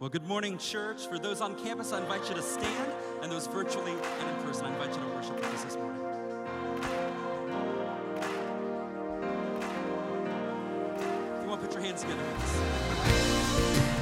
Well, good morning, church. For those on campus, I invite you to stand, and those virtually and in person, I invite you to worship with us this morning. You want to put your hands together.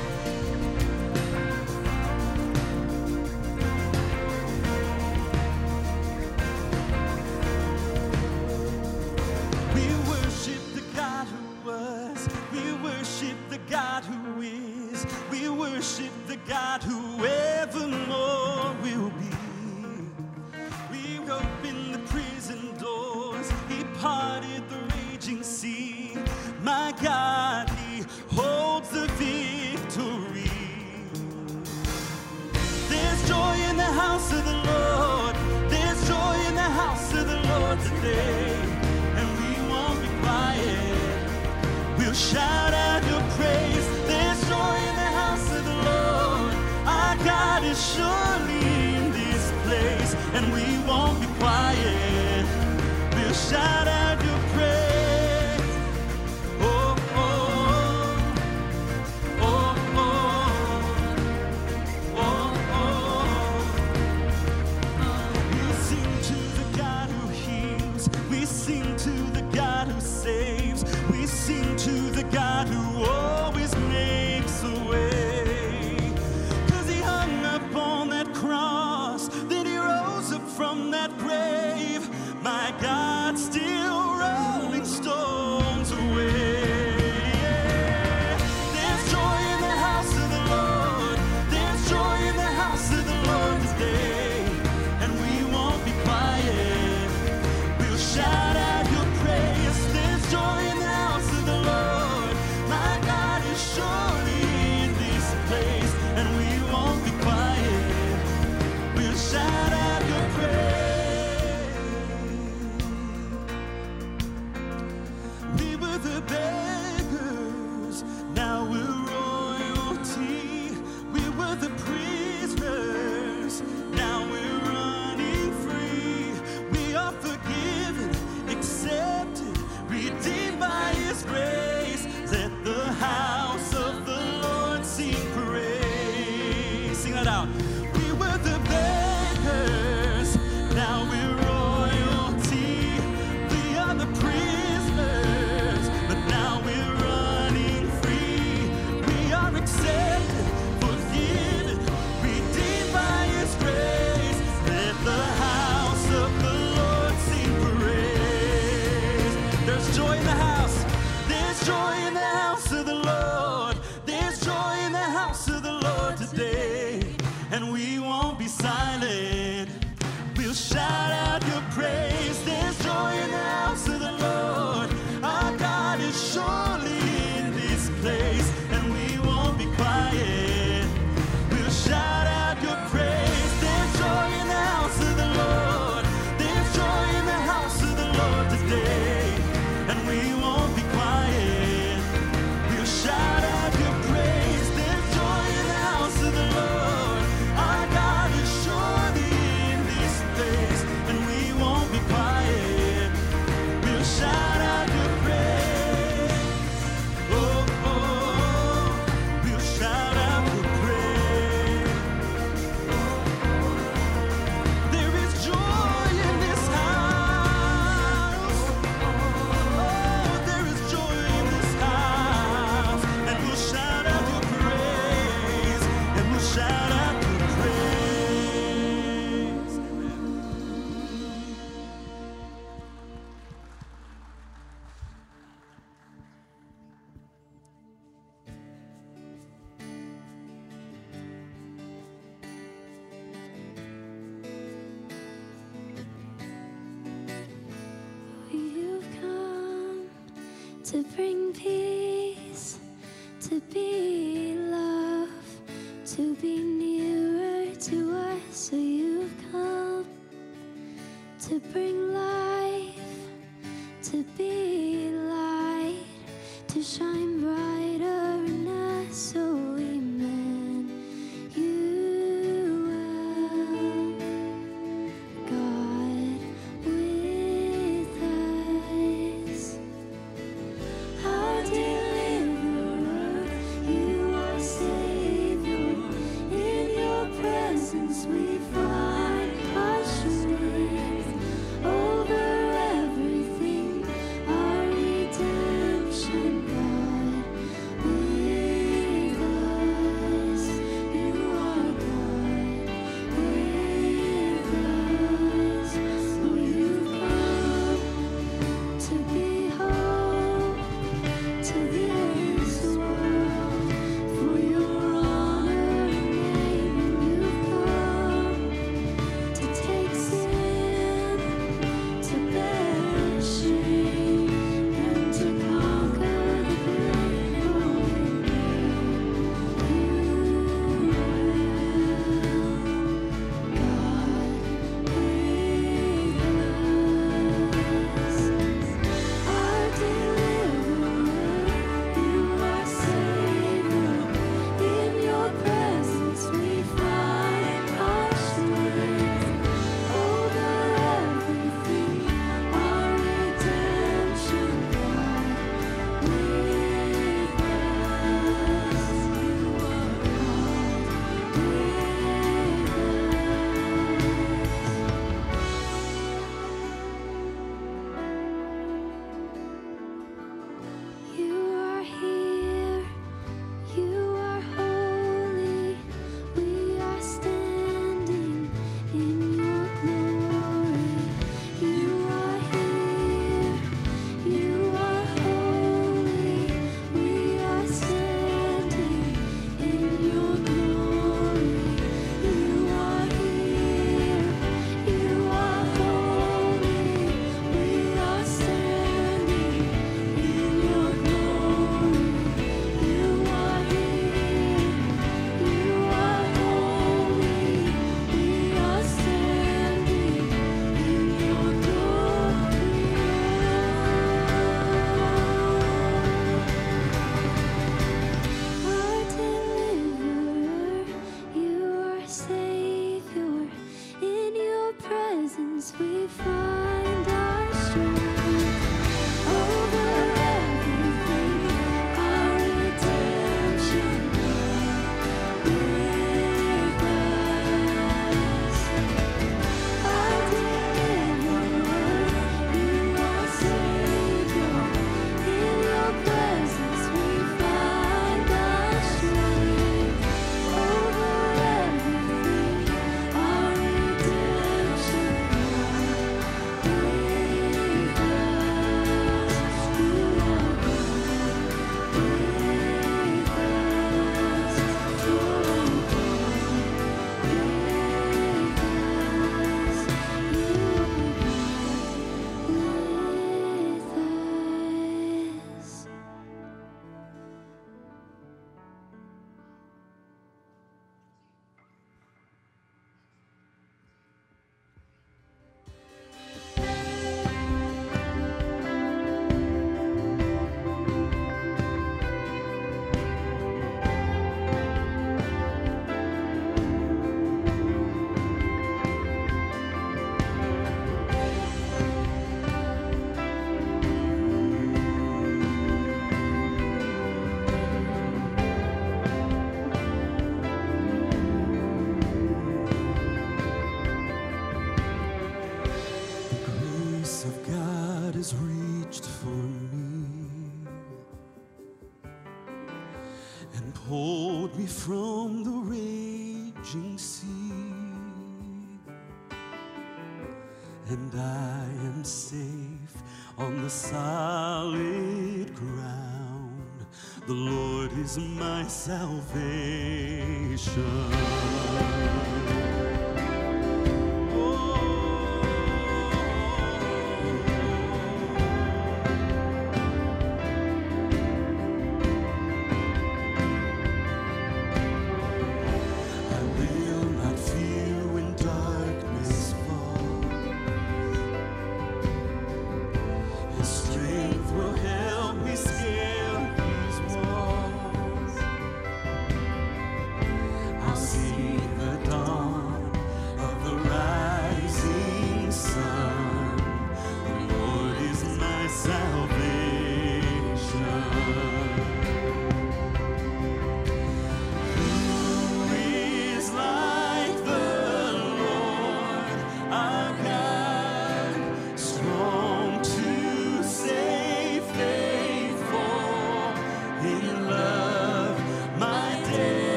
and I am safe on the solid ground. The Lord is my salvation.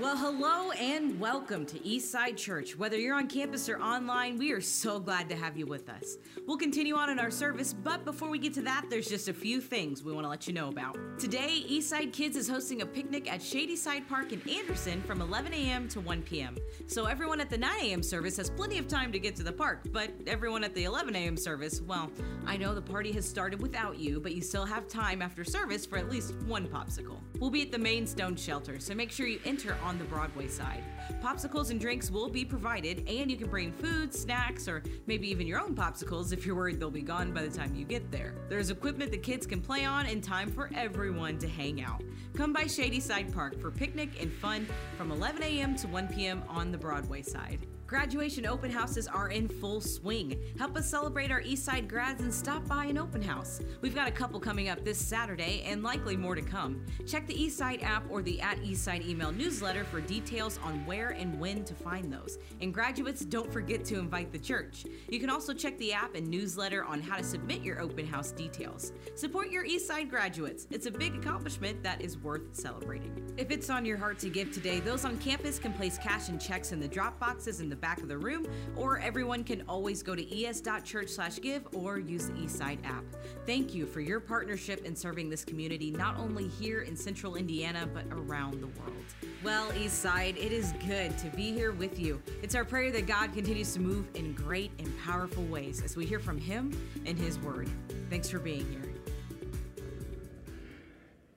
Well, hello and welcome to Eastside Church. Whether you're on campus or online, we are so glad to have you with us. We'll continue on in our service, but before we get to that, there's just a few things we want to let you know about. Today, Eastside Kids is hosting a picnic at Shady Side Park in Anderson from 11 a.m. to 1 p.m. So everyone at the 9 a.m. service has plenty of time to get to the park, but everyone at the 11 a.m. service, well, I know the party has started without you, but you still have time after service for at least one popsicle. We'll be at the main stone shelter, so make sure you enter the Broadway side. Popsicles and drinks will be provided, and you can bring food, snacks, or maybe even your own popsicles if you're worried they'll be gone by the time you get there. There's equipment the kids can play on and time for everyone to hang out. Come by Shady Side Park for picnic and fun from 11 a.m. to 1 p.m. on the Broadway side. Graduation open houses are in full swing. Help us celebrate our Eastside grads and stop by an open house. We've got a couple coming up this Saturday and likely more to come. Check the Eastside app or the at Eastside email newsletter for details on where and when to find those. And graduates, don't forget to invite the church. You can also check the app and newsletter on how to submit your open house details. Support your Eastside graduates. It's a big accomplishment that is worth celebrating. If it's on your heart to give today, those on campus can place cash and checks in the drop boxes in the back of the room, or everyone can always go to es.church/give or use the Eastside app. Thank you for your partnership in serving this community, not only here in Central Indiana but around the world. Well, Eastside, it is good to be here with you. It's our prayer that God continues to move in great and powerful ways as we hear from Him and His Word. Thanks for being here.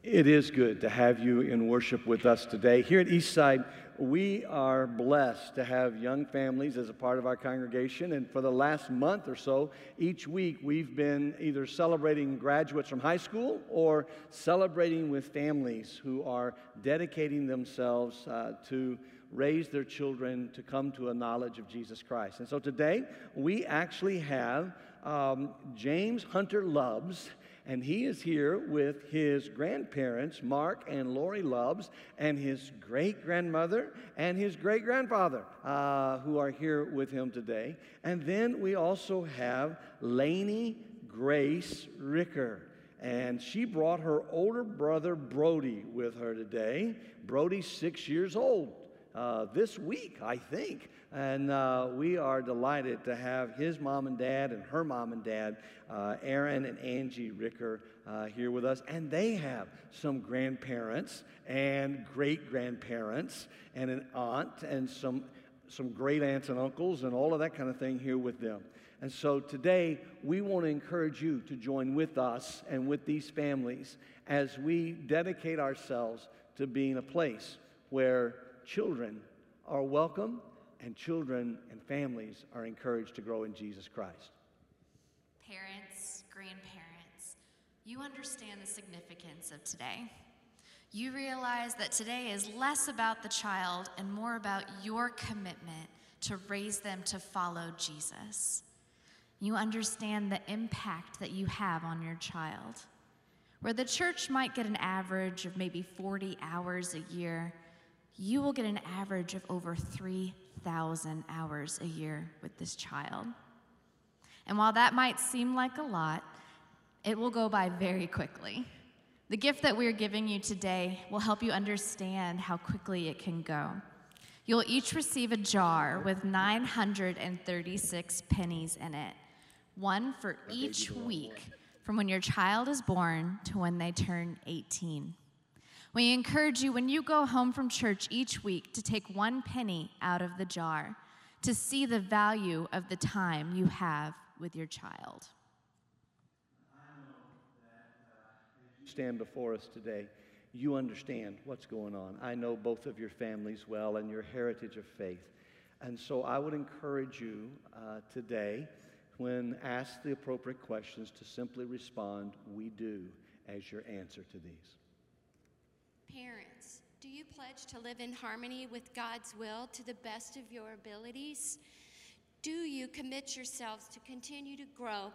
It is good to have you in worship with us today. Here at Eastside, we are blessed to have young families as a part of our congregation. And for the last month or so, each week we've been either celebrating graduates from high school or celebrating with families who are dedicating themselves uh, to raise their children to come to a knowledge of Jesus Christ. And so today we actually have um, James Hunter Loves and he is here with his grandparents, Mark and Lori Loves, and his great grandmother and his great grandfather, uh, who are here with him today. And then we also have Lainey Grace Ricker. And she brought her older brother Brody with her today. Brody's six years old uh, this week, I think. And uh, we are delighted to have his mom and dad and her mom and dad, uh, Aaron and Angie Ricker, uh, here with us. And they have some grandparents and great grandparents and an aunt and some, some great aunts and uncles and all of that kind of thing here with them. And so today, we want to encourage you to join with us and with these families as we dedicate ourselves to being a place where children are welcome and children and families are encouraged to grow in Jesus Christ. Parents, grandparents, you understand the significance of today. You realize that today is less about the child and more about your commitment to raise them to follow Jesus. You understand the impact that you have on your child. Where the church might get an average of maybe 40 hours a year, you will get an average of over 3,000 hours a year with this child. And while that might seem like a lot, it will go by very quickly. The gift that we're giving you today will help you understand how quickly it can go. You'll each receive a jar with 936 pennies in it, one for each week from when your child is born to when they turn 18. We encourage you when you go home from church each week to take one penny out of the jar to see the value of the time you have with your child. stand before us today, you understand what's going on. I know both of your families well and your heritage of faith. And so I would encourage you uh, today, when asked the appropriate questions, to simply respond, We do, as your answer to these. Parents, do you pledge to live in harmony with God's will to the best of your abilities? Do you commit yourselves to continue to grow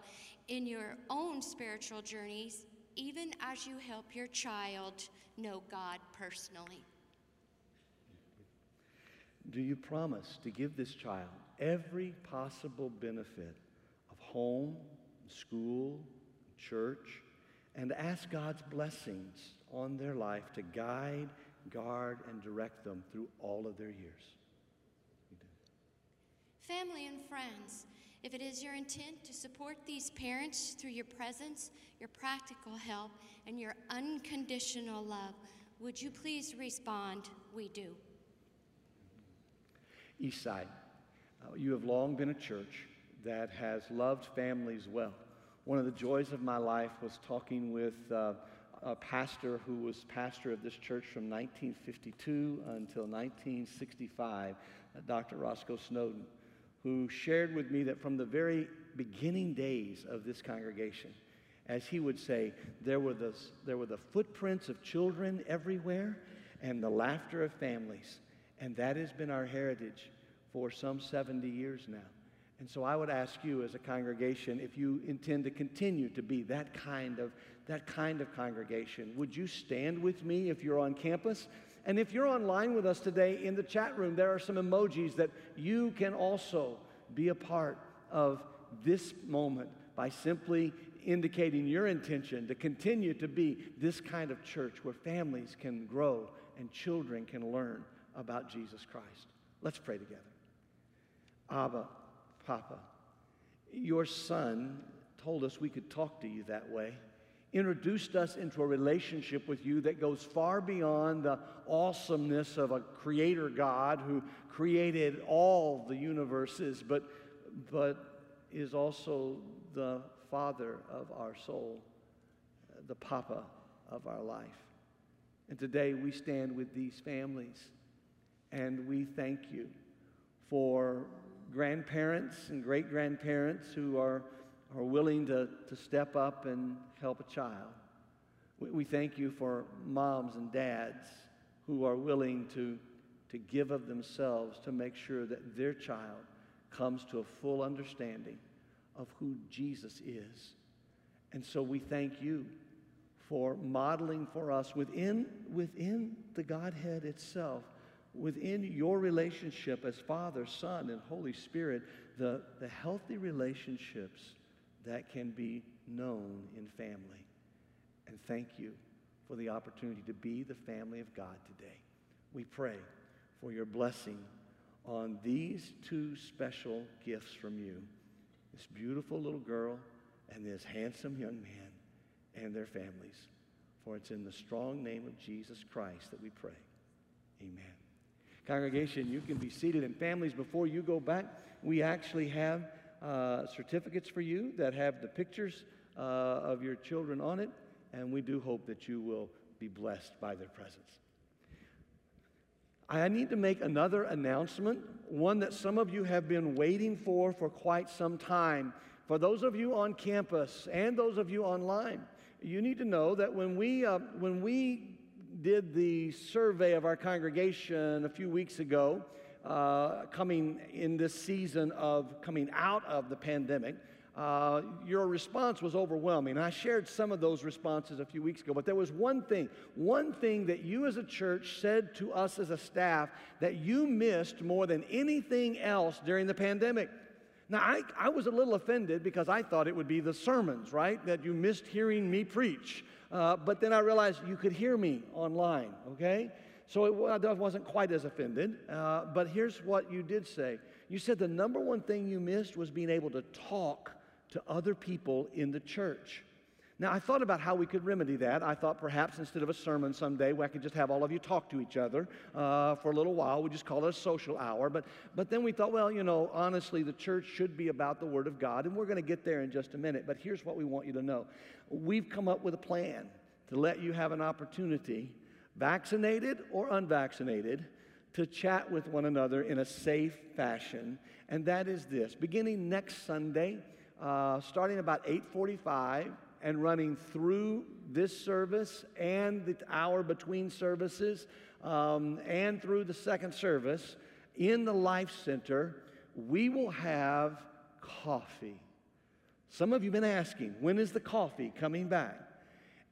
in your own spiritual journeys, even as you help your child know God personally? Do you promise to give this child every possible benefit of home, school, church, and ask God's blessings on their life to guide, guard and direct them through all of their years. We do. Family and friends, if it is your intent to support these parents through your presence, your practical help, and your unconditional love, would you please respond, We do? Eastside, uh, you have long been a church that has loved families well. One of the joys of my life was talking with uh, a pastor who was pastor of this church from 1952 until 1965, uh, Dr. Roscoe Snowden, who shared with me that from the very beginning days of this congregation, as he would say, there were the, there were the footprints of children everywhere and the laughter of families. And that has been our heritage for some 70 years now. And so I would ask you as a congregation if you intend to continue to be that kind of that kind of congregation, would you stand with me if you're on campus? And if you're online with us today in the chat room, there are some emojis that you can also be a part of this moment by simply indicating your intention to continue to be this kind of church where families can grow and children can learn about Jesus Christ. Let's pray together. Abba, Papa, your son told us we could talk to you that way, introduced us into a relationship with you that goes far beyond the awesomeness of a creator God who created all the universes, but, but is also the father of our soul, the papa of our life. And today we stand with these families and we thank you for grandparents and great grandparents who are, are willing to, to step up and help a child. We, we thank you for moms and dads who are willing to, to give of themselves to make sure that their child comes to a full understanding of who Jesus is. And so we thank you for modeling for us within, within the Godhead itself within your relationship as Father, Son, and Holy Spirit, the, the healthy relationships that can be known in family. And thank you for the opportunity to be the family of God today. We pray for your blessing on these two special gifts from you this beautiful little girl and this handsome young man and their families. For it's in the strong name of Jesus Christ that we pray. Amen. Congregation, you can be seated. And families, before you go back, we actually have uh, certificates for you that have the pictures uh, of your children on it. And we do hope that you will be blessed by their presence. I need to make another announcement, one that some of you have been waiting for for quite some time. For those of you on campus and those of you online, you need to know that when we, uh, when we did the survey of our congregation a few weeks ago, uh, coming in this season of coming out of the pandemic. Uh, your response was overwhelming. I shared some of those responses a few weeks ago, but there was one thing, one thing that you as a church said to us as a staff that you missed more than anything else during the pandemic. Now, I, I was a little offended because I thought it would be the sermons, right? That you missed hearing me preach. Uh, but then I realized you could hear me online, okay? So it, I wasn't quite as offended. Uh, but here's what you did say you said the number one thing you missed was being able to talk to other people in the church. Now, I thought about how we could remedy that. I thought perhaps instead of a sermon someday, I could just have all of you talk to each other uh, for a little while. We just call it a social hour. But, but then we thought, well, you know, honestly, the church should be about the Word of God, and we're going to get there in just a minute. But here's what we want you to know we've come up with a plan to let you have an opportunity, vaccinated or unvaccinated, to chat with one another in a safe fashion. And that is this beginning next Sunday, uh, starting about 845 and running through this service and the hour between services um, and through the second service in the Life Center, we will have coffee. Some of you have been asking, when is the coffee coming back?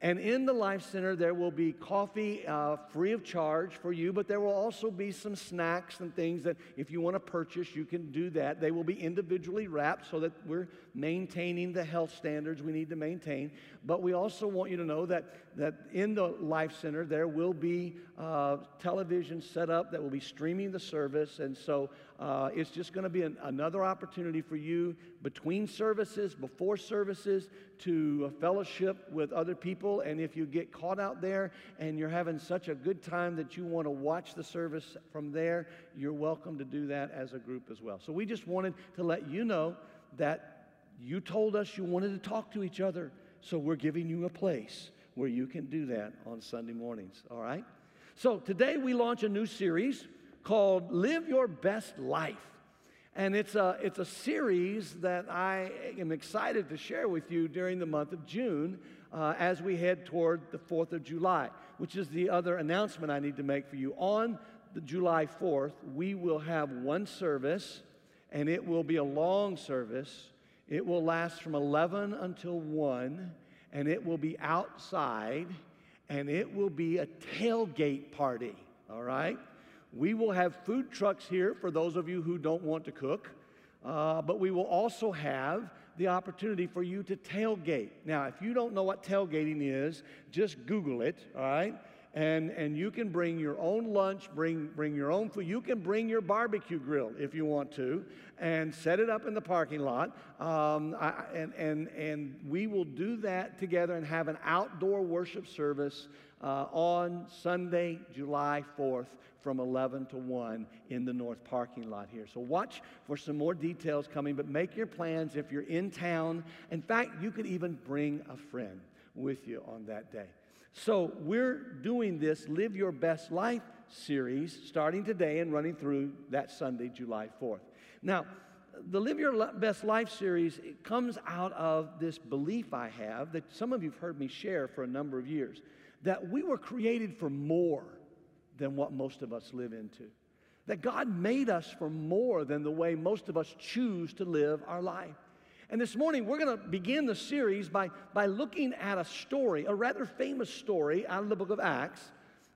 And in the Life Center, there will be coffee uh, free of charge for you, but there will also be some snacks and things that if you want to purchase, you can do that. They will be individually wrapped so that we're maintaining the health standards we need to maintain. But we also want you to know that, that in the Life Center, there will be uh, television set up that will be streaming the service. And so uh, it's just going to be an, another opportunity for you between services, before services, to fellowship with other people. And if you get caught out there and you're having such a good time that you want to watch the service from there, you're welcome to do that as a group as well. So we just wanted to let you know that you told us you wanted to talk to each other. So we're giving you a place where you can do that on Sunday mornings, all right? So today we launch a new series called Live Your Best Life. And it's a, it's a series that I am excited to share with you during the month of June uh, as we head toward the 4th of July, which is the other announcement I need to make for you. On the July 4th, we will have one service, and it will be a long service. It will last from 11 until 1, and it will be outside, and it will be a tailgate party, all right? We will have food trucks here for those of you who don't want to cook, uh, but we will also have the opportunity for you to tailgate. Now, if you don't know what tailgating is, just Google it, all right? And, and you can bring your own lunch, bring, bring your own food. You can bring your barbecue grill if you want to and set it up in the parking lot. Um, I, and, and, and we will do that together and have an outdoor worship service uh, on Sunday, July 4th from 11 to 1 in the north parking lot here. So watch for some more details coming, but make your plans if you're in town. In fact, you could even bring a friend with you on that day. So we're doing this Live Your Best Life series starting today and running through that Sunday, July 4th. Now, the Live Your Best Life series comes out of this belief I have that some of you have heard me share for a number of years that we were created for more than what most of us live into. That God made us for more than the way most of us choose to live our life. And this morning, we're going to begin the series by, by looking at a story, a rather famous story out of the book of Acts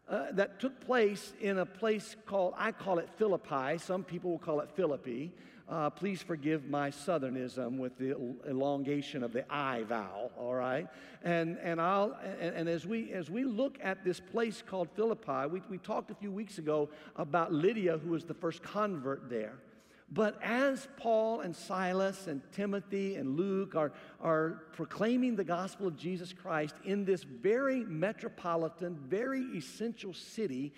uh, that took place in a place called, I call it Philippi. Some people will call it Philippi. Uh, please forgive my southernism with the elongation of the I vowel, all right? And, and, I'll, and, and as, we, as we look at this place called Philippi, we, we talked a few weeks ago about Lydia, who was the first convert there. But as Paul and Silas and Timothy and Luke are, are proclaiming the gospel of Jesus Christ in this very metropolitan, very essential city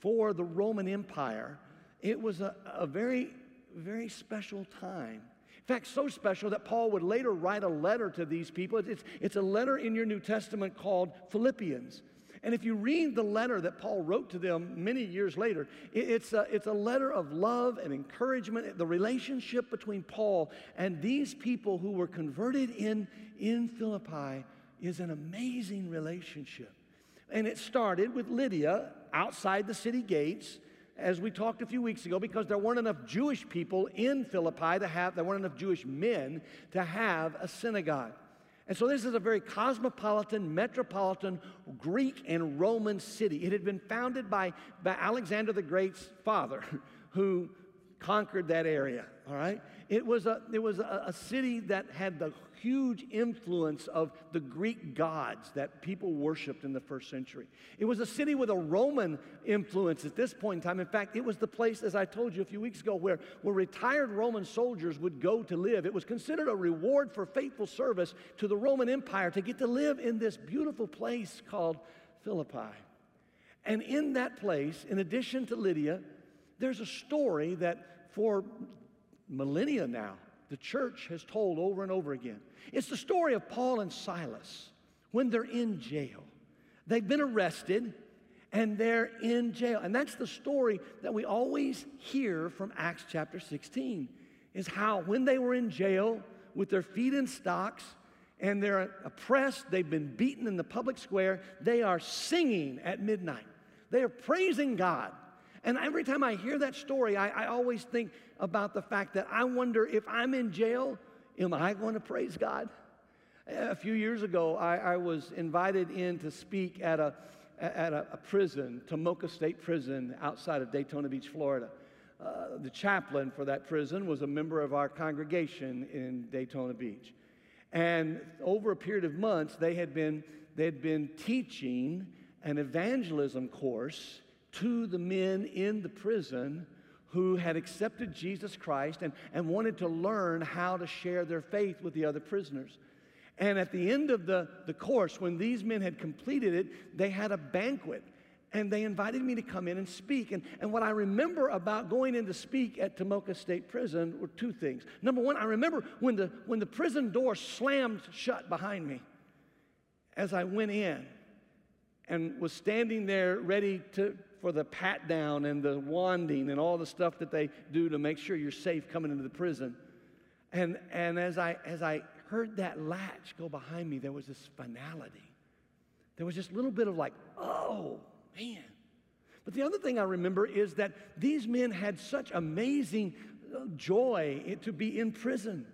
for the Roman Empire, it was a, a very very special time. In fact, so special that Paul would later write a letter to these people. It's, it's a letter in your New Testament called Philippians. And if you read the letter that Paul wrote to them many years later, it's a, it's a letter of love and encouragement. The relationship between Paul and these people who were converted in, in Philippi is an amazing relationship. And it started with Lydia outside the city gates as we talked a few weeks ago, because there weren't enough Jewish people in Philippi to have, there weren't enough Jewish men to have a synagogue. And so this is a very cosmopolitan, metropolitan Greek and Roman city. It had been founded by, by Alexander the Great's father, who conquered that area, all right? It was a, it was a, a city that had the huge influence of the Greek gods that people worshiped in the first century. It was a city with a Roman influence at this point in time. In fact, it was the place, as I told you a few weeks ago, where, where retired Roman soldiers would go to live. It was considered a reward for faithful service to the Roman Empire to get to live in this beautiful place called Philippi. And in that place, in addition to Lydia, there's a story that for millennia now, the church has told over and over again. It's the story of Paul and Silas when they're in jail. They've been arrested and they're in jail. And that's the story that we always hear from Acts chapter 16 is how when they were in jail with their feet in stocks and they're oppressed, they've been beaten in the public square, they are singing at midnight. They are praising God. And every time I hear that story, I, I always think about the fact that I wonder if I'm in jail, am I going to praise God? A few years ago, I, I was invited in to speak at a, at a, a prison, Tomoka State Prison, outside of Daytona Beach, Florida. Uh, the chaplain for that prison was a member of our congregation in Daytona Beach. And over a period of months, they had been, they had been teaching an evangelism course to the men in the prison who had accepted Jesus Christ and, and wanted to learn how to share their faith with the other prisoners. And at the end of the, the course, when these men had completed it, they had a banquet. And they invited me to come in and speak. And, and what I remember about going in to speak at Tomoka State Prison were two things. Number one, I remember when the, when the prison door slammed shut behind me as I went in and was standing there ready to, for the pat down and the wanding and all the stuff that they do to make sure you're safe coming into the prison. And, and as, I, as I heard that latch go behind me, there was this finality. There was a little bit of like, oh, man. But the other thing I remember is that these men had such amazing uh, joy to be in prison.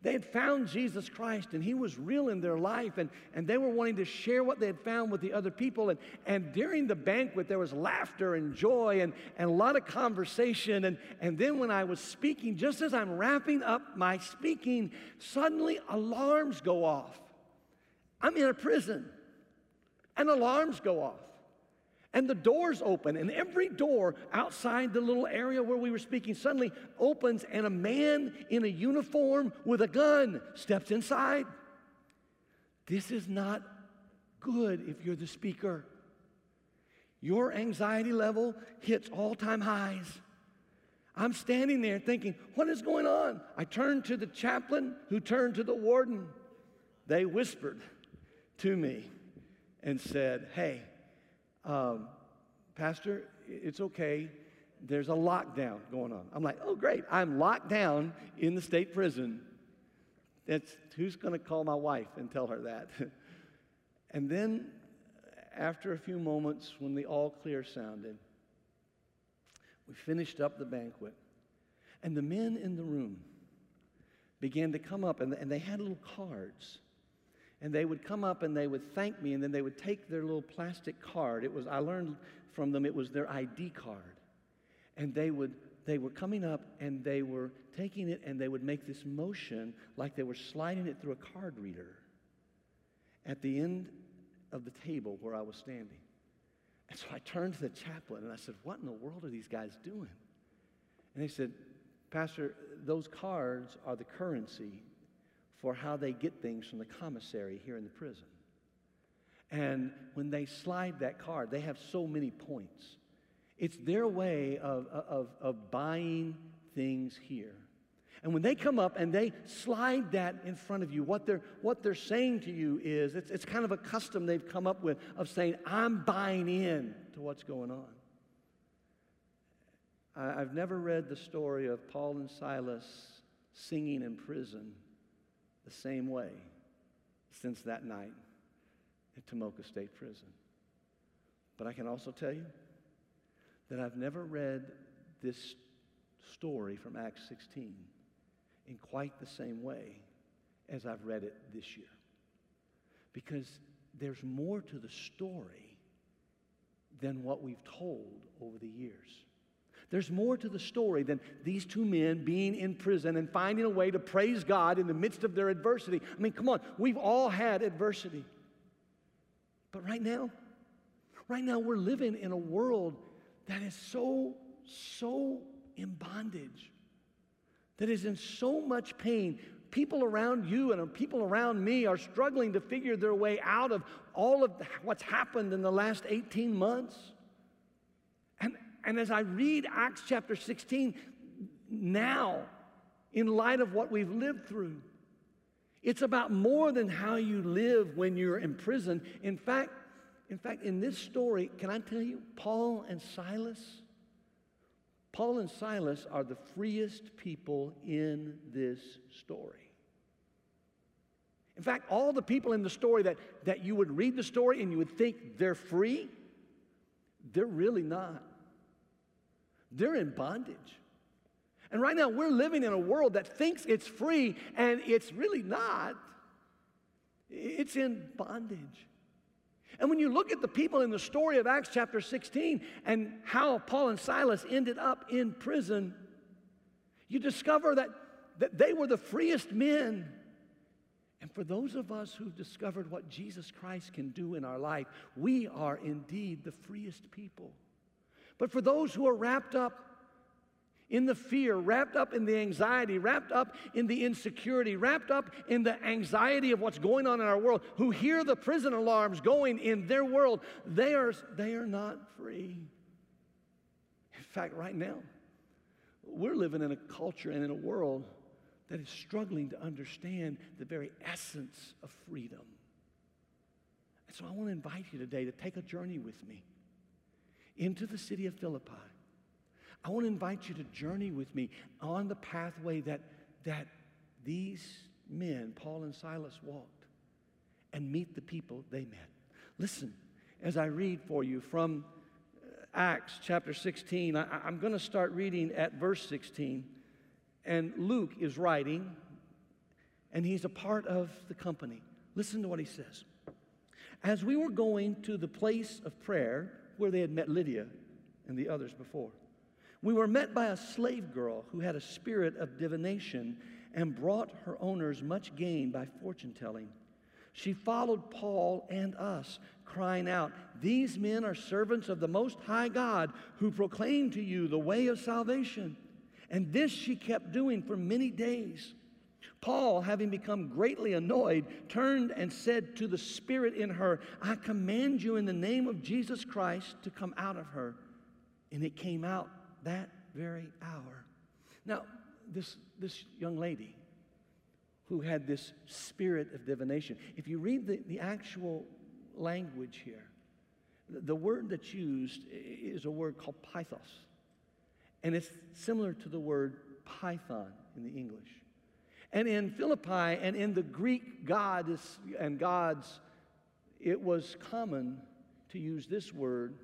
They had found Jesus Christ and He was real in their life, and, and they were wanting to share what they had found with the other people. And, and during the banquet, there was laughter and joy and, and a lot of conversation. And, and then when I was speaking, just as I'm wrapping up my speaking, suddenly alarms go off. I'm in a prison, and alarms go off. And the doors open, and every door outside the little area where we were speaking suddenly opens, and a man in a uniform with a gun steps inside. This is not good if you're the speaker. Your anxiety level hits all time highs. I'm standing there thinking, what is going on? I turned to the chaplain who turned to the warden. They whispered to me and said, Hey, um, Pastor, it's okay. There's a lockdown going on. I'm like, oh, great. I'm locked down in the state prison. That's, who's going to call my wife and tell her that? and then, after a few moments, when the all clear sounded, we finished up the banquet. And the men in the room began to come up, and, and they had little cards and they would come up and they would thank me and then they would take their little plastic card. It was i learned from them it was their id card. And they would they were coming up and they were taking it and they would make this motion like they were sliding it through a card reader at the end of the table where i was standing. And so i turned to the chaplain and i said what in the world are these guys doing? And they said pastor those cards are the currency for how they get things from the commissary here in the prison. And when they slide that card, they have so many points. It's their way of, of, of buying things here. And when they come up and they slide that in front of you, what they're, what they're saying to you is it's, it's kind of a custom they've come up with of saying, I'm buying in to what's going on. I, I've never read the story of Paul and Silas singing in prison the same way since that night at Tomoka State Prison. But I can also tell you that I've never read this story from Acts 16 in quite the same way as I've read it this year. Because there's more to the story than what we've told over the years. There's more to the story than these two men being in prison and finding a way to praise God in the midst of their adversity. I mean, come on, we've all had adversity. But right now, right now, we're living in a world that is so, so in bondage, that is in so much pain. People around you and people around me are struggling to figure their way out of all of what's happened in the last 18 months. And as I read Acts chapter 16 now, in light of what we've lived through, it's about more than how you live when you're in prison. In fact, in fact, in this story, can I tell you, Paul and Silas, Paul and Silas are the freest people in this story. In fact, all the people in the story that, that you would read the story and you would think they're free, they're really not. They're in bondage. And right now, we're living in a world that thinks it's free, and it's really not. it's in bondage. And when you look at the people in the story of Acts chapter 16 and how Paul and Silas ended up in prison, you discover that, that they were the freest men. And for those of us who've discovered what Jesus Christ can do in our life, we are indeed the freest people. But for those who are wrapped up in the fear, wrapped up in the anxiety, wrapped up in the insecurity, wrapped up in the anxiety of what's going on in our world, who hear the prison alarms going in their world, they are, they are not free. In fact, right now, we're living in a culture and in a world that is struggling to understand the very essence of freedom. And so I want to invite you today to take a journey with me into the city of Philippi. I want to invite you to journey with me on the pathway that, that these men, Paul and Silas, walked and meet the people they met. Listen, as I read for you from uh, Acts chapter 16, I, I'm going to start reading at verse 16. And Luke is writing, and he's a part of the company. Listen to what he says. As we were going to the place of prayer where they had met Lydia and the others before, we were met by a slave girl who had a spirit of divination and brought her owners much gain by fortune telling. She followed Paul and us, crying out, These men are servants of the Most High God who proclaim to you the way of salvation. And this she kept doing for many days. Paul, having become greatly annoyed, turned and said to the spirit in her, I command you in the name of Jesus Christ to come out of her. And it came out that very hour. Now, this, this young lady who had this spirit of divination, if you read the, the actual language here, the, the word that's used is a word called pythos. And it's similar to the word python in the English. And in Philippi and in the Greek gods and gods, it was common to use this word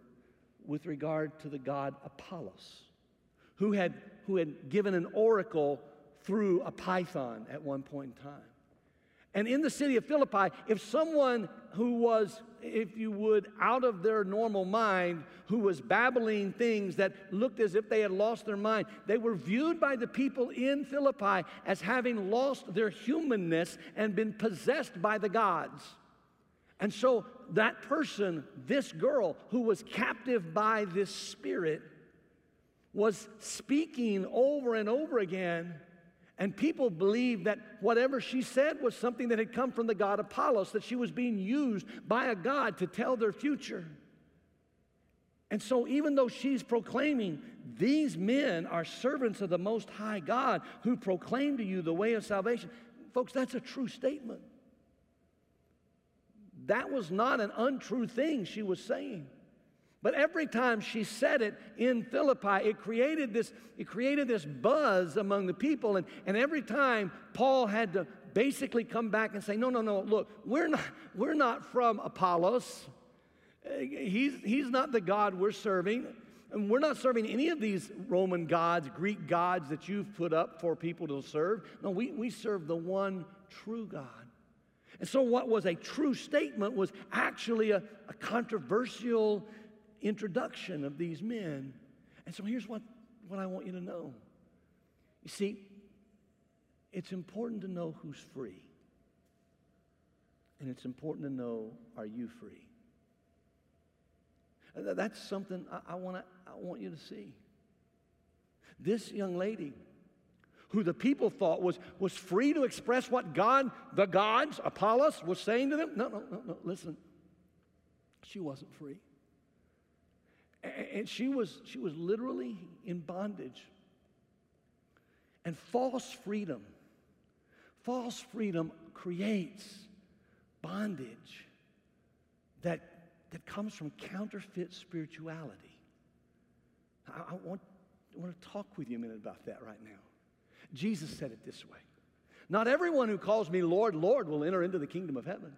with regard to the god Apollos, who had, who had given an oracle through a python at one point in time. And in the city of Philippi, if someone who was, if you would, out of their normal mind, who was babbling things that looked as if they had lost their mind, they were viewed by the people in Philippi as having lost their humanness and been possessed by the gods. And so that person, this girl who was captive by this spirit, was speaking over and over again. And people believed that whatever she said was something that had come from the god Apollos, that she was being used by a god to tell their future. And so, even though she's proclaiming, these men are servants of the Most High God who proclaim to you the way of salvation, folks, that's a true statement. That was not an untrue thing she was saying. But every time she said it in Philippi, it created this, it created this buzz among the people. And, and every time Paul had to basically come back and say, No, no, no, look, we're not, we're not from Apollos. He's, he's not the God we're serving. And we're not serving any of these Roman gods, Greek gods that you've put up for people to serve. No, we, we serve the one true God. And so, what was a true statement was actually a, a controversial introduction of these men. And so, here's what, what I want you to know. You see, it's important to know who's free. And it's important to know are you free? Uh, that's something I, I, wanna, I want you to see. This young lady, who the people thought was, was free to express what God, the gods, Apollos, was saying to them. No, no, no, no. Listen, she wasn't free. And she was, she was literally in bondage. And false freedom, false freedom creates bondage that, that comes from counterfeit spirituality. I, I, want, I want to talk with you a minute about that right now. Jesus said it this way Not everyone who calls me Lord, Lord will enter into the kingdom of heaven.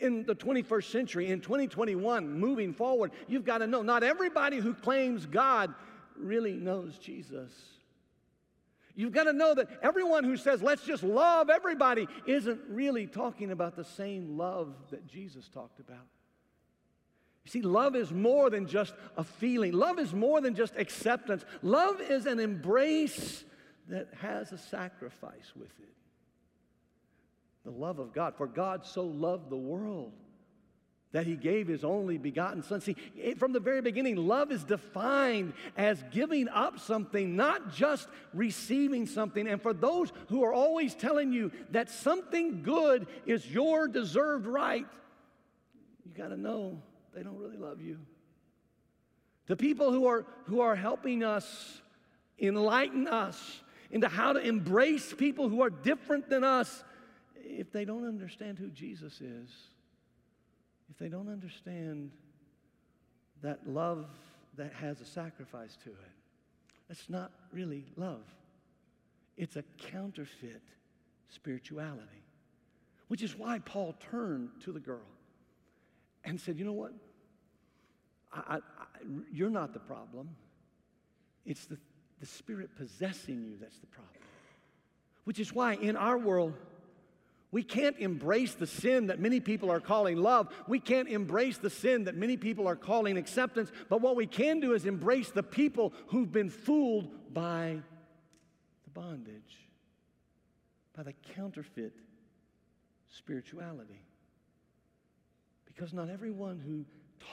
In the 21st century, in 2021, moving forward, you've got to know not everybody who claims God really knows Jesus. You've got to know that everyone who says, let's just love everybody, isn't really talking about the same love that Jesus talked about. You see, love is more than just a feeling, love is more than just acceptance. Love is an embrace that has a sacrifice with it. The love of God. For God so loved the world that he gave his only begotten son. See, from the very beginning, love is defined as giving up something, not just receiving something. And for those who are always telling you that something good is your deserved right, you got to know they don't really love you. The people who are, who are helping us enlighten us into how to embrace people who are different than us, if they don't understand who Jesus is, if they don't understand that love that has a sacrifice to it, that's not really love. It's a counterfeit spirituality, which is why Paul turned to the girl and said, You know what? I, I, you're not the problem. It's the, the spirit possessing you that's the problem. Which is why in our world, we can't embrace the sin that many people are calling love. We can't embrace the sin that many people are calling acceptance. But what we can do is embrace the people who've been fooled by the bondage, by the counterfeit spirituality. Because not everyone who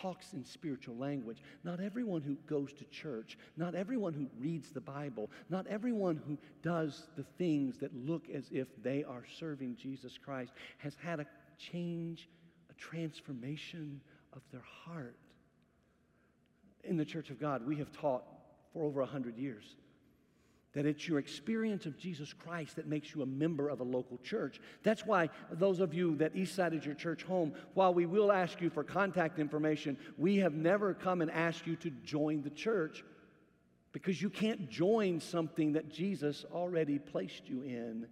talks in spiritual language, not everyone who goes to church, not everyone who reads the Bible, not everyone who does the things that look as if they are serving Jesus Christ has had a change, a transformation of their heart. In the Church of God, we have taught for over a hundred years that it's your experience of Jesus Christ that makes you a member of a local church. That's why those of you that Eastside is your church home, while we will ask you for contact information, we have never come and asked you to join the church because you can't join something that Jesus already placed you in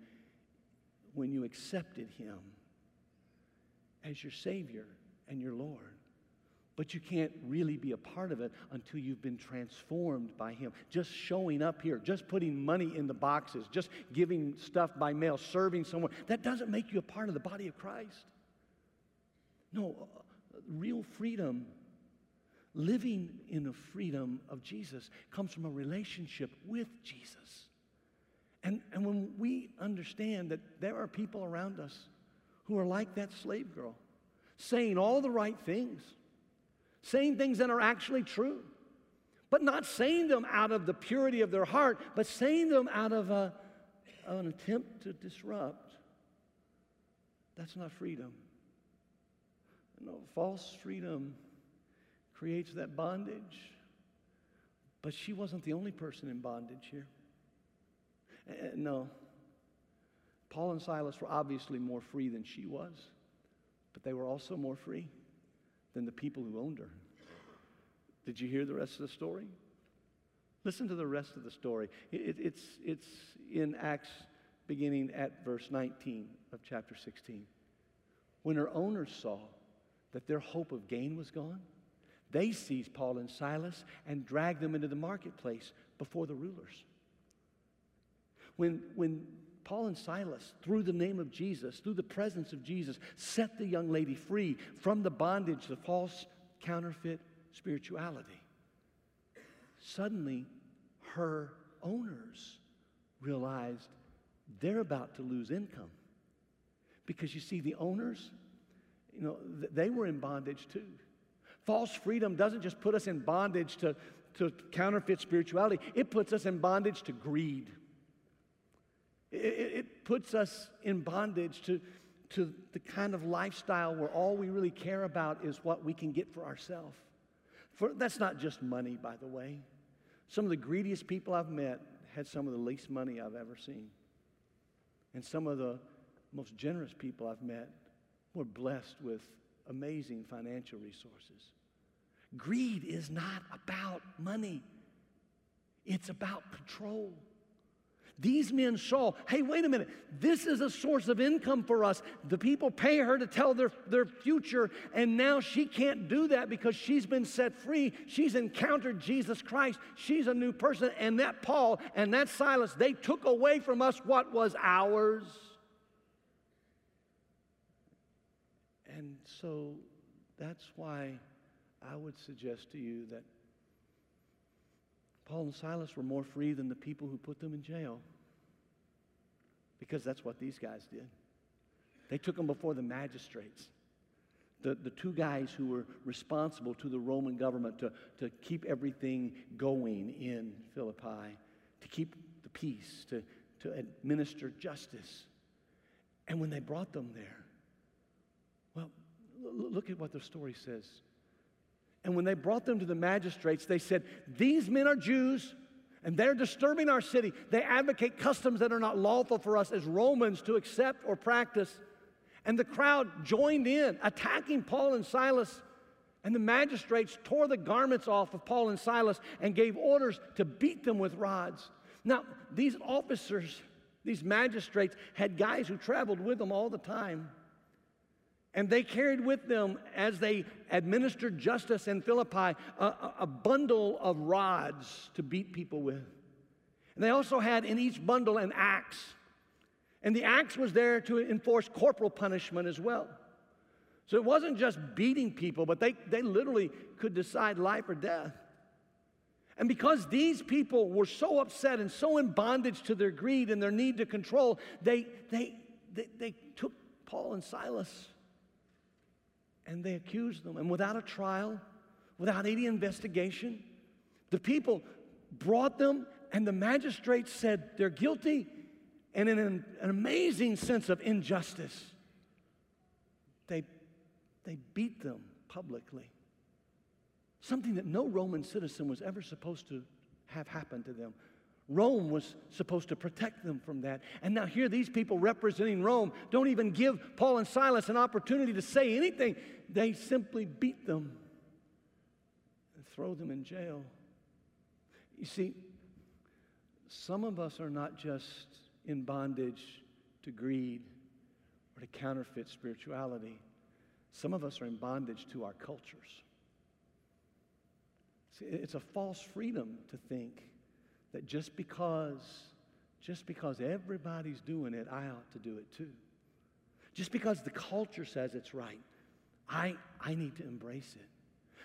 when you accepted him as your Savior and your Lord. But you can't really be a part of it until you've been transformed by Him. Just showing up here, just putting money in the boxes, just giving stuff by mail, serving someone, that doesn't make you a part of the body of Christ. No, uh, real freedom, living in the freedom of Jesus, comes from a relationship with Jesus. And, and when we understand that there are people around us who are like that slave girl, saying all the right things, saying things that are actually true, but not saying them out of the purity of their heart, but saying them out of a, an attempt to disrupt. That's not freedom. No, false freedom creates that bondage. But she wasn't the only person in bondage here. Uh, no. Paul and Silas were obviously more free than she was, but they were also more free than the people who owned her. Did you hear the rest of the story? Listen to the rest of the story. It, it's, it's in Acts beginning at verse 19 of chapter 16. When her owners saw that their hope of gain was gone, they seized Paul and Silas and dragged them into the marketplace before the rulers. When, when Paul and Silas, through the name of Jesus, through the presence of Jesus, set the young lady free from the bondage of false, counterfeit spirituality. Suddenly, her owners realized they're about to lose income. Because you see, the owners, you know, they were in bondage too. False freedom doesn't just put us in bondage to, to counterfeit spirituality, it puts us in bondage to greed. It, it puts us in bondage to, to the kind of lifestyle where all we really care about is what we can get for ourselves. For, that's not just money, by the way. Some of the greediest people I've met had some of the least money I've ever seen. And some of the most generous people I've met were blessed with amazing financial resources. Greed is not about money, it's about control. These men saw, hey, wait a minute, this is a source of income for us. The people pay her to tell their, their future, and now she can't do that because she's been set free. She's encountered Jesus Christ. She's a new person. And that Paul and that Silas, they took away from us what was ours. And so that's why I would suggest to you that Paul and Silas were more free than the people who put them in jail. Because that's what these guys did. They took them before the magistrates, the, the two guys who were responsible to the Roman government to, to keep everything going in Philippi, to keep the peace, to, to administer justice. And when they brought them there, well, look at what the story says. And when they brought them to the magistrates, they said, These men are Jews and they're disturbing our city. They advocate customs that are not lawful for us as Romans to accept or practice. And the crowd joined in, attacking Paul and Silas. And the magistrates tore the garments off of Paul and Silas and gave orders to beat them with rods. Now, these officers, these magistrates, had guys who traveled with them all the time. And they carried with them, as they administered justice in Philippi, a, a, bundle of rods to beat people with. And they also had in each bundle an axe. And the axe was there to enforce corporal punishment as well. So it wasn't just beating people, but they, they literally could decide life or death. And because these people were so upset and so in bondage to their greed and their need to control, they, they, they, they took Paul and Silas and they accused them. And without a trial, without any investigation, the people brought them, and the magistrates said they're guilty. And in an, an amazing sense of injustice, they, they beat them publicly. Something that no Roman citizen was ever supposed to have happened to them. Rome was supposed to protect them from that. And now, here, these people representing Rome don't even give Paul and Silas an opportunity to say anything. They simply beat them and throw them in jail. You see, some of us are not just in bondage to greed or to counterfeit spirituality, some of us are in bondage to our cultures. See, it's a false freedom to think that just because, just because everybody's doing it, I ought to do it too. Just because the culture says it's right, I, I need to embrace it.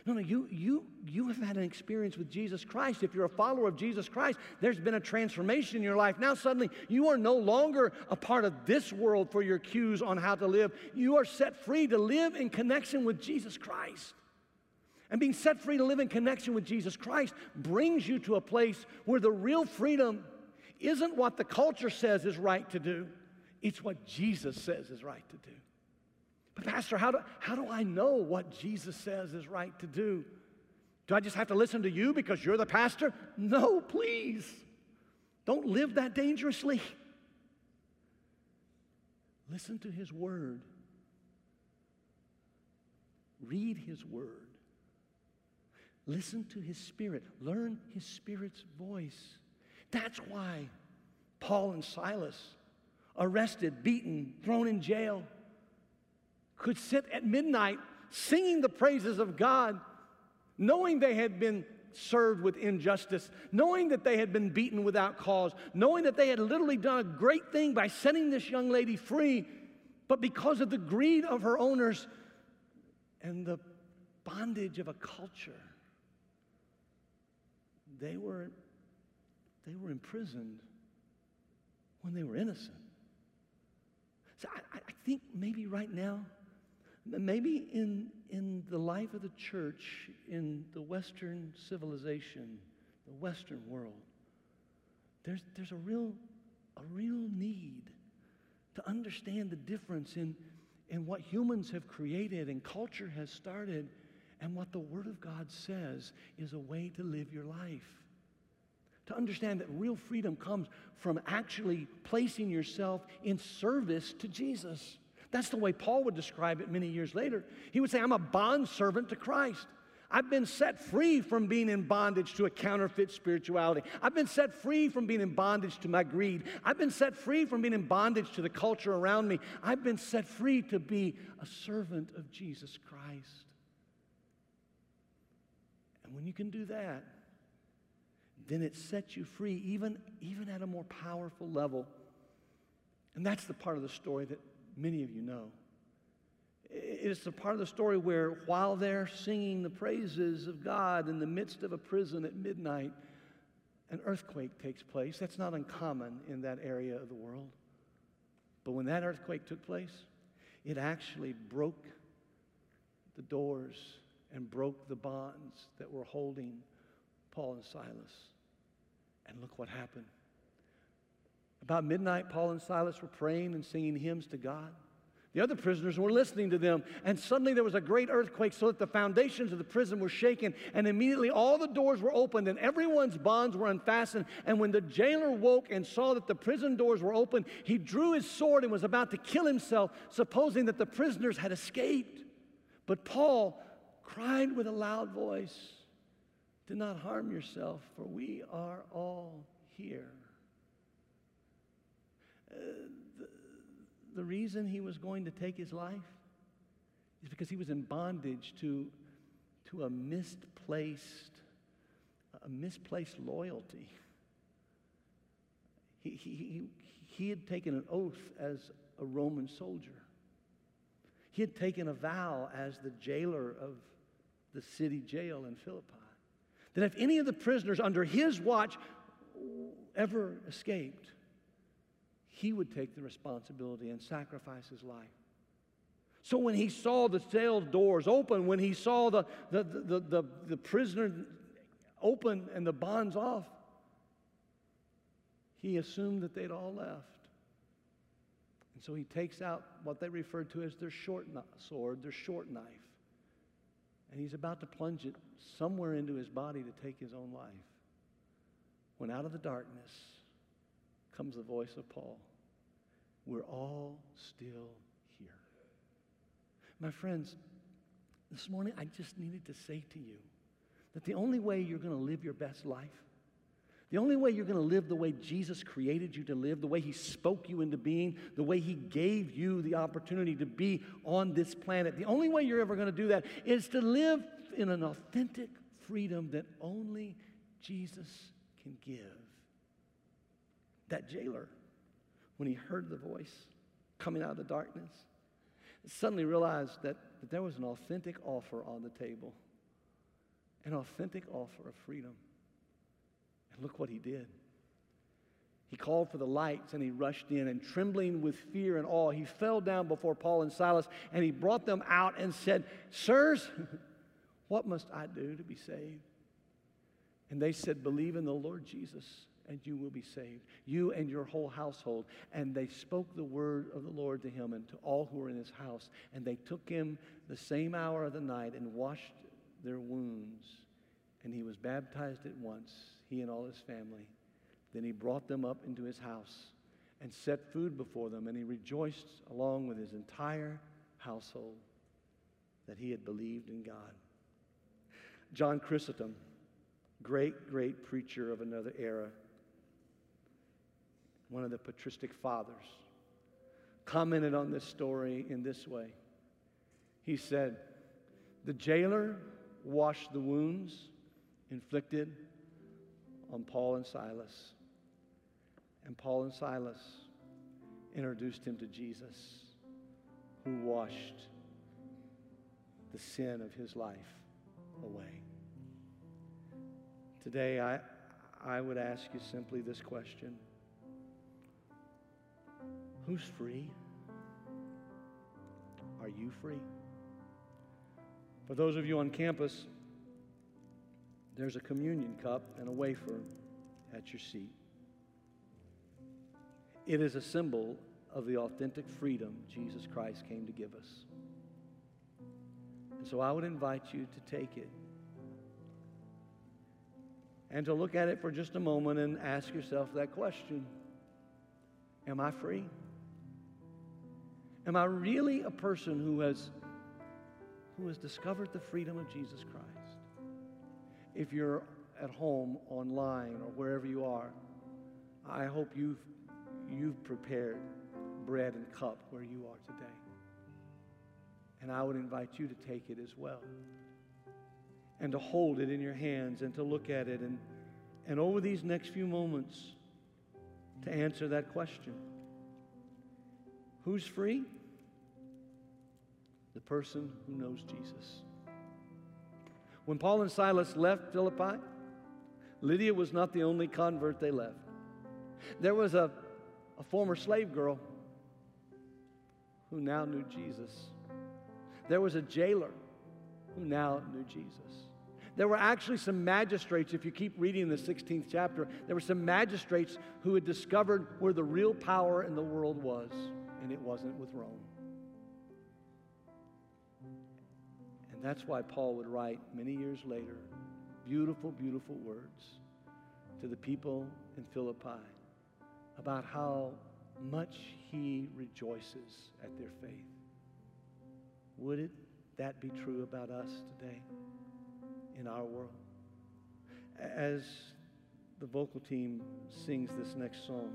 No, no, you, you, you have had an experience with Jesus Christ. If you're a follower of Jesus Christ, there's been a transformation in your life. Now, suddenly, you are no longer a part of this world for your cues on how to live. You are set free to live in connection with Jesus Christ. And being set free to live in connection with Jesus Christ brings you to a place where the real freedom isn't what the culture says is right to do, it's what Jesus says is right to do. But, Pastor, how do, how do I know what Jesus says is right to do? Do I just have to listen to you because you're the pastor? No, please. Don't live that dangerously. Listen to his word. Read his word. Listen to his spirit. Learn his spirit's voice. That's why Paul and Silas, arrested, beaten, thrown in jail, could sit at midnight singing the praises of God, knowing they had been served with injustice, knowing that they had been beaten without cause, knowing that they had literally done a great thing by setting this young lady free, but because of the greed of her owners and the bondage of a culture they were, they were imprisoned when they were innocent. So I, I think maybe right now, maybe in, in the life of the church, in the Western civilization, the Western world, there's, there's a, real, a real need to understand the difference in, in what humans have created and culture has started and what the Word of God says is a way to live your life. To understand that real freedom comes from actually placing yourself in service to Jesus. That's the way Paul would describe it many years later. He would say, I'm a bond servant to Christ. I've been set free from being in bondage to a counterfeit spirituality. I've been set free from being in bondage to my greed. I've been set free from being in bondage to the culture around me. I've been set free to be a servant of Jesus Christ. And when you can do that, then it sets you free, even, even at a more powerful level. And that's the part of the story that many of you know. It's the part of the story where, while they're singing the praises of God in the midst of a prison at midnight, an earthquake takes place. That's not uncommon in that area of the world. But when that earthquake took place, it actually broke the doors and broke the bonds that were holding Paul and Silas. And look what happened. About midnight, Paul and Silas were praying and singing hymns to God. The other prisoners were listening to them, and suddenly there was a great earthquake so that the foundations of the prison were shaken, and immediately all the doors were opened and everyone's bonds were unfastened. And when the jailer woke and saw that the prison doors were open, he drew his sword and was about to kill himself, supposing that the prisoners had escaped. But Paul cried with a loud voice, Do not harm yourself, for we are all here. Uh, the reason he was going to take his life is because he was in bondage to, to a misplaced, a misplaced loyalty. He, he, he had taken an oath as a Roman soldier. He had taken a vow as the jailer of the city jail in Philippi that if any of the prisoners under his watch ever escaped, he would take the responsibility and sacrifice his life. So when he saw the cell doors open, when he saw the, the, the, the, the prisoner open and the bonds off, he assumed that they'd all left. And so he takes out what they referred to as their short sword, their short knife. And he's about to plunge it somewhere into his body to take his own life. When out of the darkness comes the voice of Paul we're all still here. My friends, this morning I just needed to say to you that the only way you're going to live your best life, the only way you're going to live the way Jesus created you to live, the way He spoke you into being, the way He gave you the opportunity to be on this planet, the only way you're ever going to do that is to live in an authentic freedom that only Jesus can give. That jailer when he heard the voice coming out of the darkness, suddenly realized that, that there was an authentic offer on the table, an authentic offer of freedom. Look what he did. He called for the lights and he rushed in, and trembling with fear and awe, he fell down before Paul and Silas and he brought them out and said, Sirs, what must I do to be saved? And they said, Believe in the Lord Jesus and you will be saved, you and your whole household. And they spoke the word of the Lord to him and to all who were in his house. And they took him the same hour of the night and washed their wounds. And he was baptized at once, he and all his family. Then he brought them up into his house and set food before them. And he rejoiced along with his entire household that he had believed in God. John Chrysostom, great, great preacher of another era, one of the patristic fathers, commented on this story in this way. He said, The jailer washed the wounds inflicted on Paul and Silas. And Paul and Silas introduced him to Jesus, who washed the sin of his life away. Today, I, I would ask you simply this question. Who's free? Are you free? For those of you on campus, there's a communion cup and a wafer at your seat. It is a symbol of the authentic freedom Jesus Christ came to give us. And so I would invite you to take it and to look at it for just a moment and ask yourself that question Am I free? Am I really a person who has, who has discovered the freedom of Jesus Christ? If you're at home, online, or wherever you are, I hope you've, you've prepared bread and cup where you are today. And I would invite you to take it as well and to hold it in your hands and to look at it and, and over these next few moments to answer that question. Who's free? The person who knows Jesus. When Paul and Silas left Philippi, Lydia was not the only convert they left. There was a, a former slave girl who now knew Jesus. There was a jailer who now knew Jesus. There were actually some magistrates, if you keep reading the 16th chapter, there were some magistrates who had discovered where the real power in the world was, and it wasn't with Rome. And that's why Paul would write many years later beautiful, beautiful words to the people in Philippi about how much he rejoices at their faith. Would it that be true about us today in our world? As the vocal team sings this next song,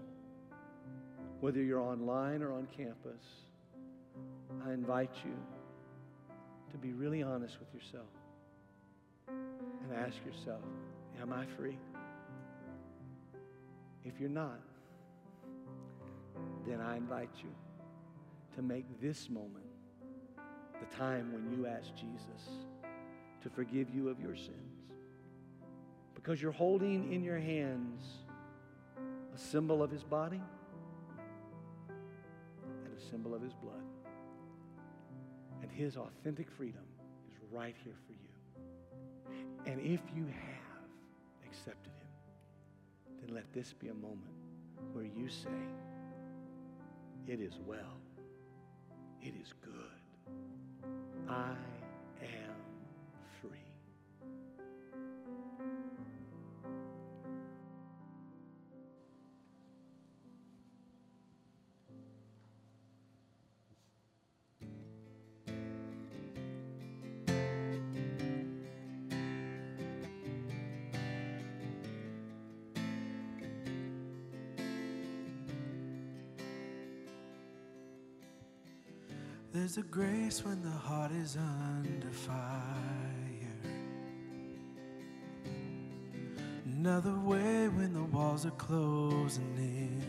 whether you're online or on campus, I invite you to be really honest with yourself and ask yourself, Am I free? If you're not, then I invite you to make this moment the time when you ask Jesus to forgive you of your sins. Because you're holding in your hands a symbol of his body and a symbol of his blood. And his authentic freedom is right here for you. And if you have accepted him, then let this be a moment where you say, It is well, it is good. I am There's a grace when the heart is under fire. Another way when the walls are closing in.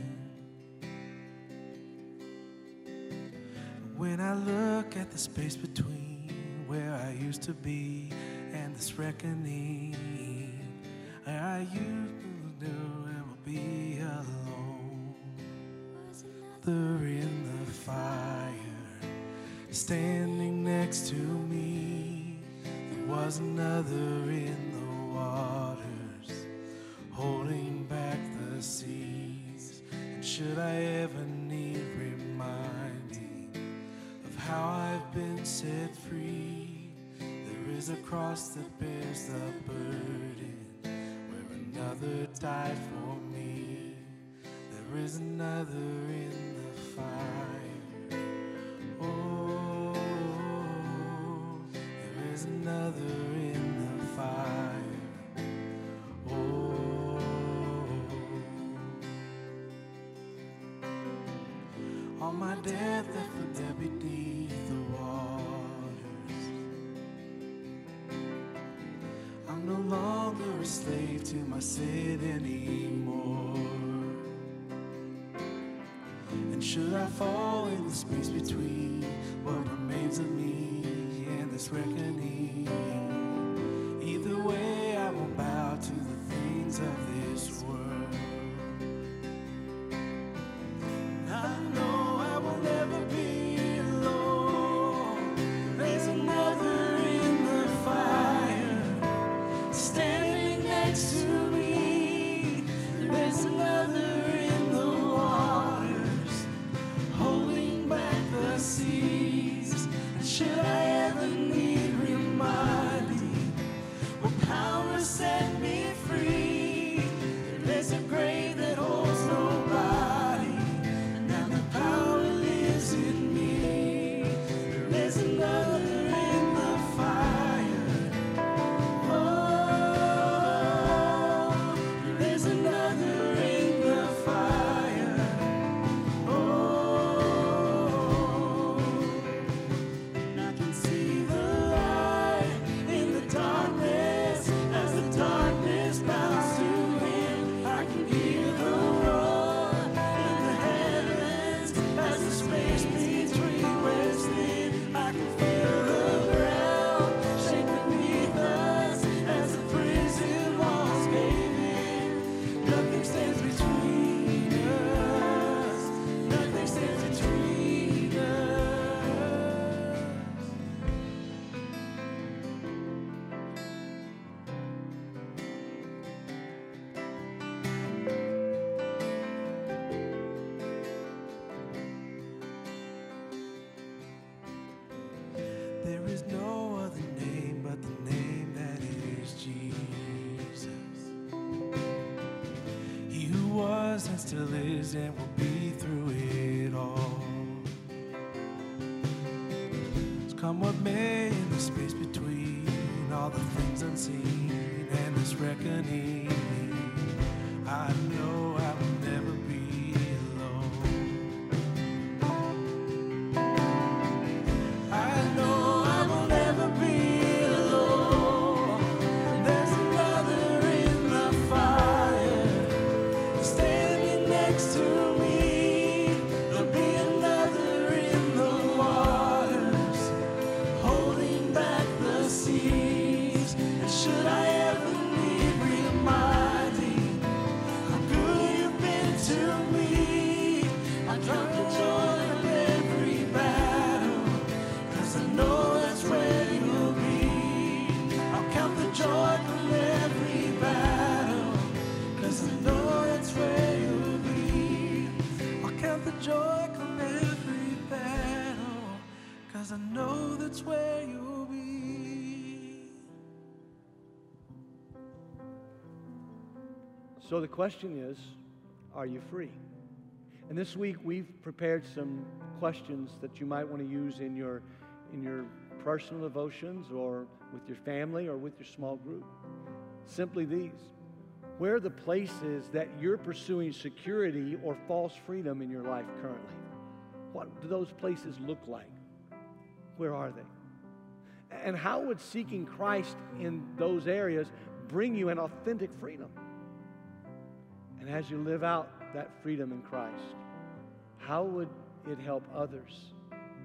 When I look at the space between where I used to be and this reckoning, I used to do and will be alone. Standing next to me. There was another in the waters, holding back the seas. And should I ever need reminding of how I've been set free, there is a cross that bears the burden where another died for me. There is another in the fire. Another in the fire. Oh, all my death for dead beneath the waters. I'm no longer a slave to my sin anymore. And should I fall in the space between what remains of me this reckoning? Still So the question is, are you free? And this week we've prepared some questions that you might want to use in your in your personal devotions or with your family or with your small group. Simply these. Where are the places that you're pursuing security or false freedom in your life currently? What do those places look like? Where are they? And how would seeking Christ in those areas bring you an authentic freedom? And as you live out that freedom in Christ, how would it help others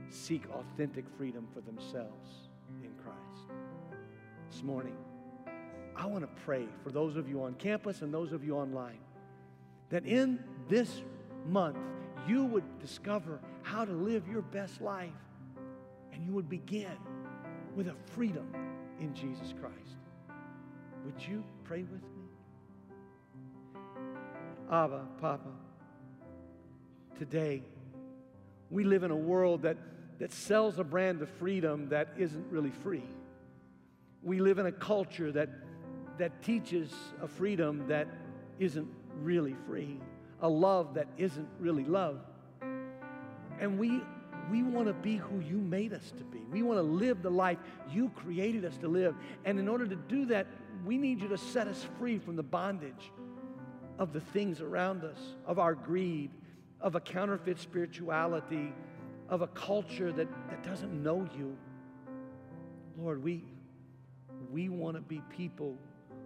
seek authentic freedom for themselves in Christ? This morning, I want to pray for those of you on campus and those of you online that in this month you would discover how to live your best life and you would begin with a freedom in Jesus Christ. Would you pray with me? Abba, Papa, today we live in a world that, that sells a brand of freedom that isn't really free. We live in a culture that, that teaches a freedom that isn't really free, a love that isn't really love. And we, we want to be who you made us to be. We want to live the life you created us to live. And in order to do that, we need you to set us free from the bondage of the things around us, of our greed, of a counterfeit spirituality, of a culture that, that doesn't know you. Lord, we, we want to be people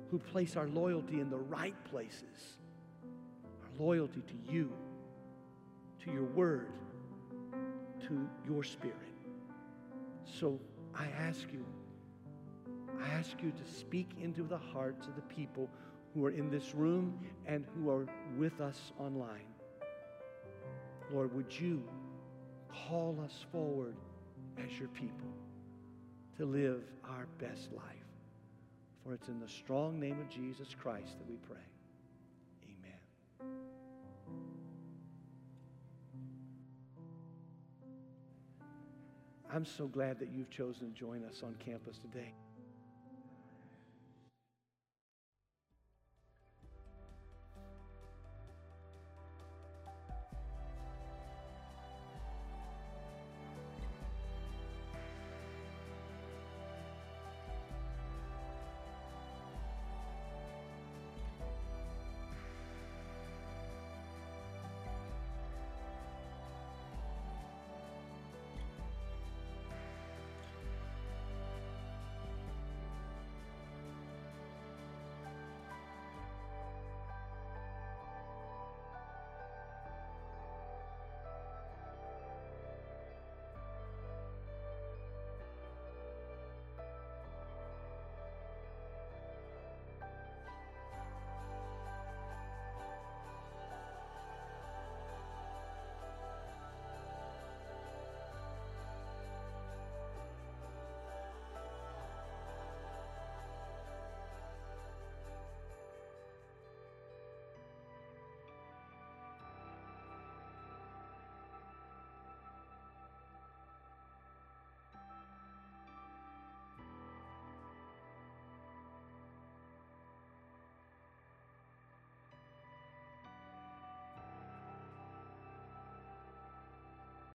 who place our loyalty in the right places. Our loyalty to you, to your word, to your spirit. So I ask you, I ask you to speak into the hearts of the people who are in this room and who are with us online. Lord, would you call us forward as your people to live our best life? For it's in the strong name of Jesus Christ that we pray. Amen. I'm so glad that you've chosen to join us on campus today.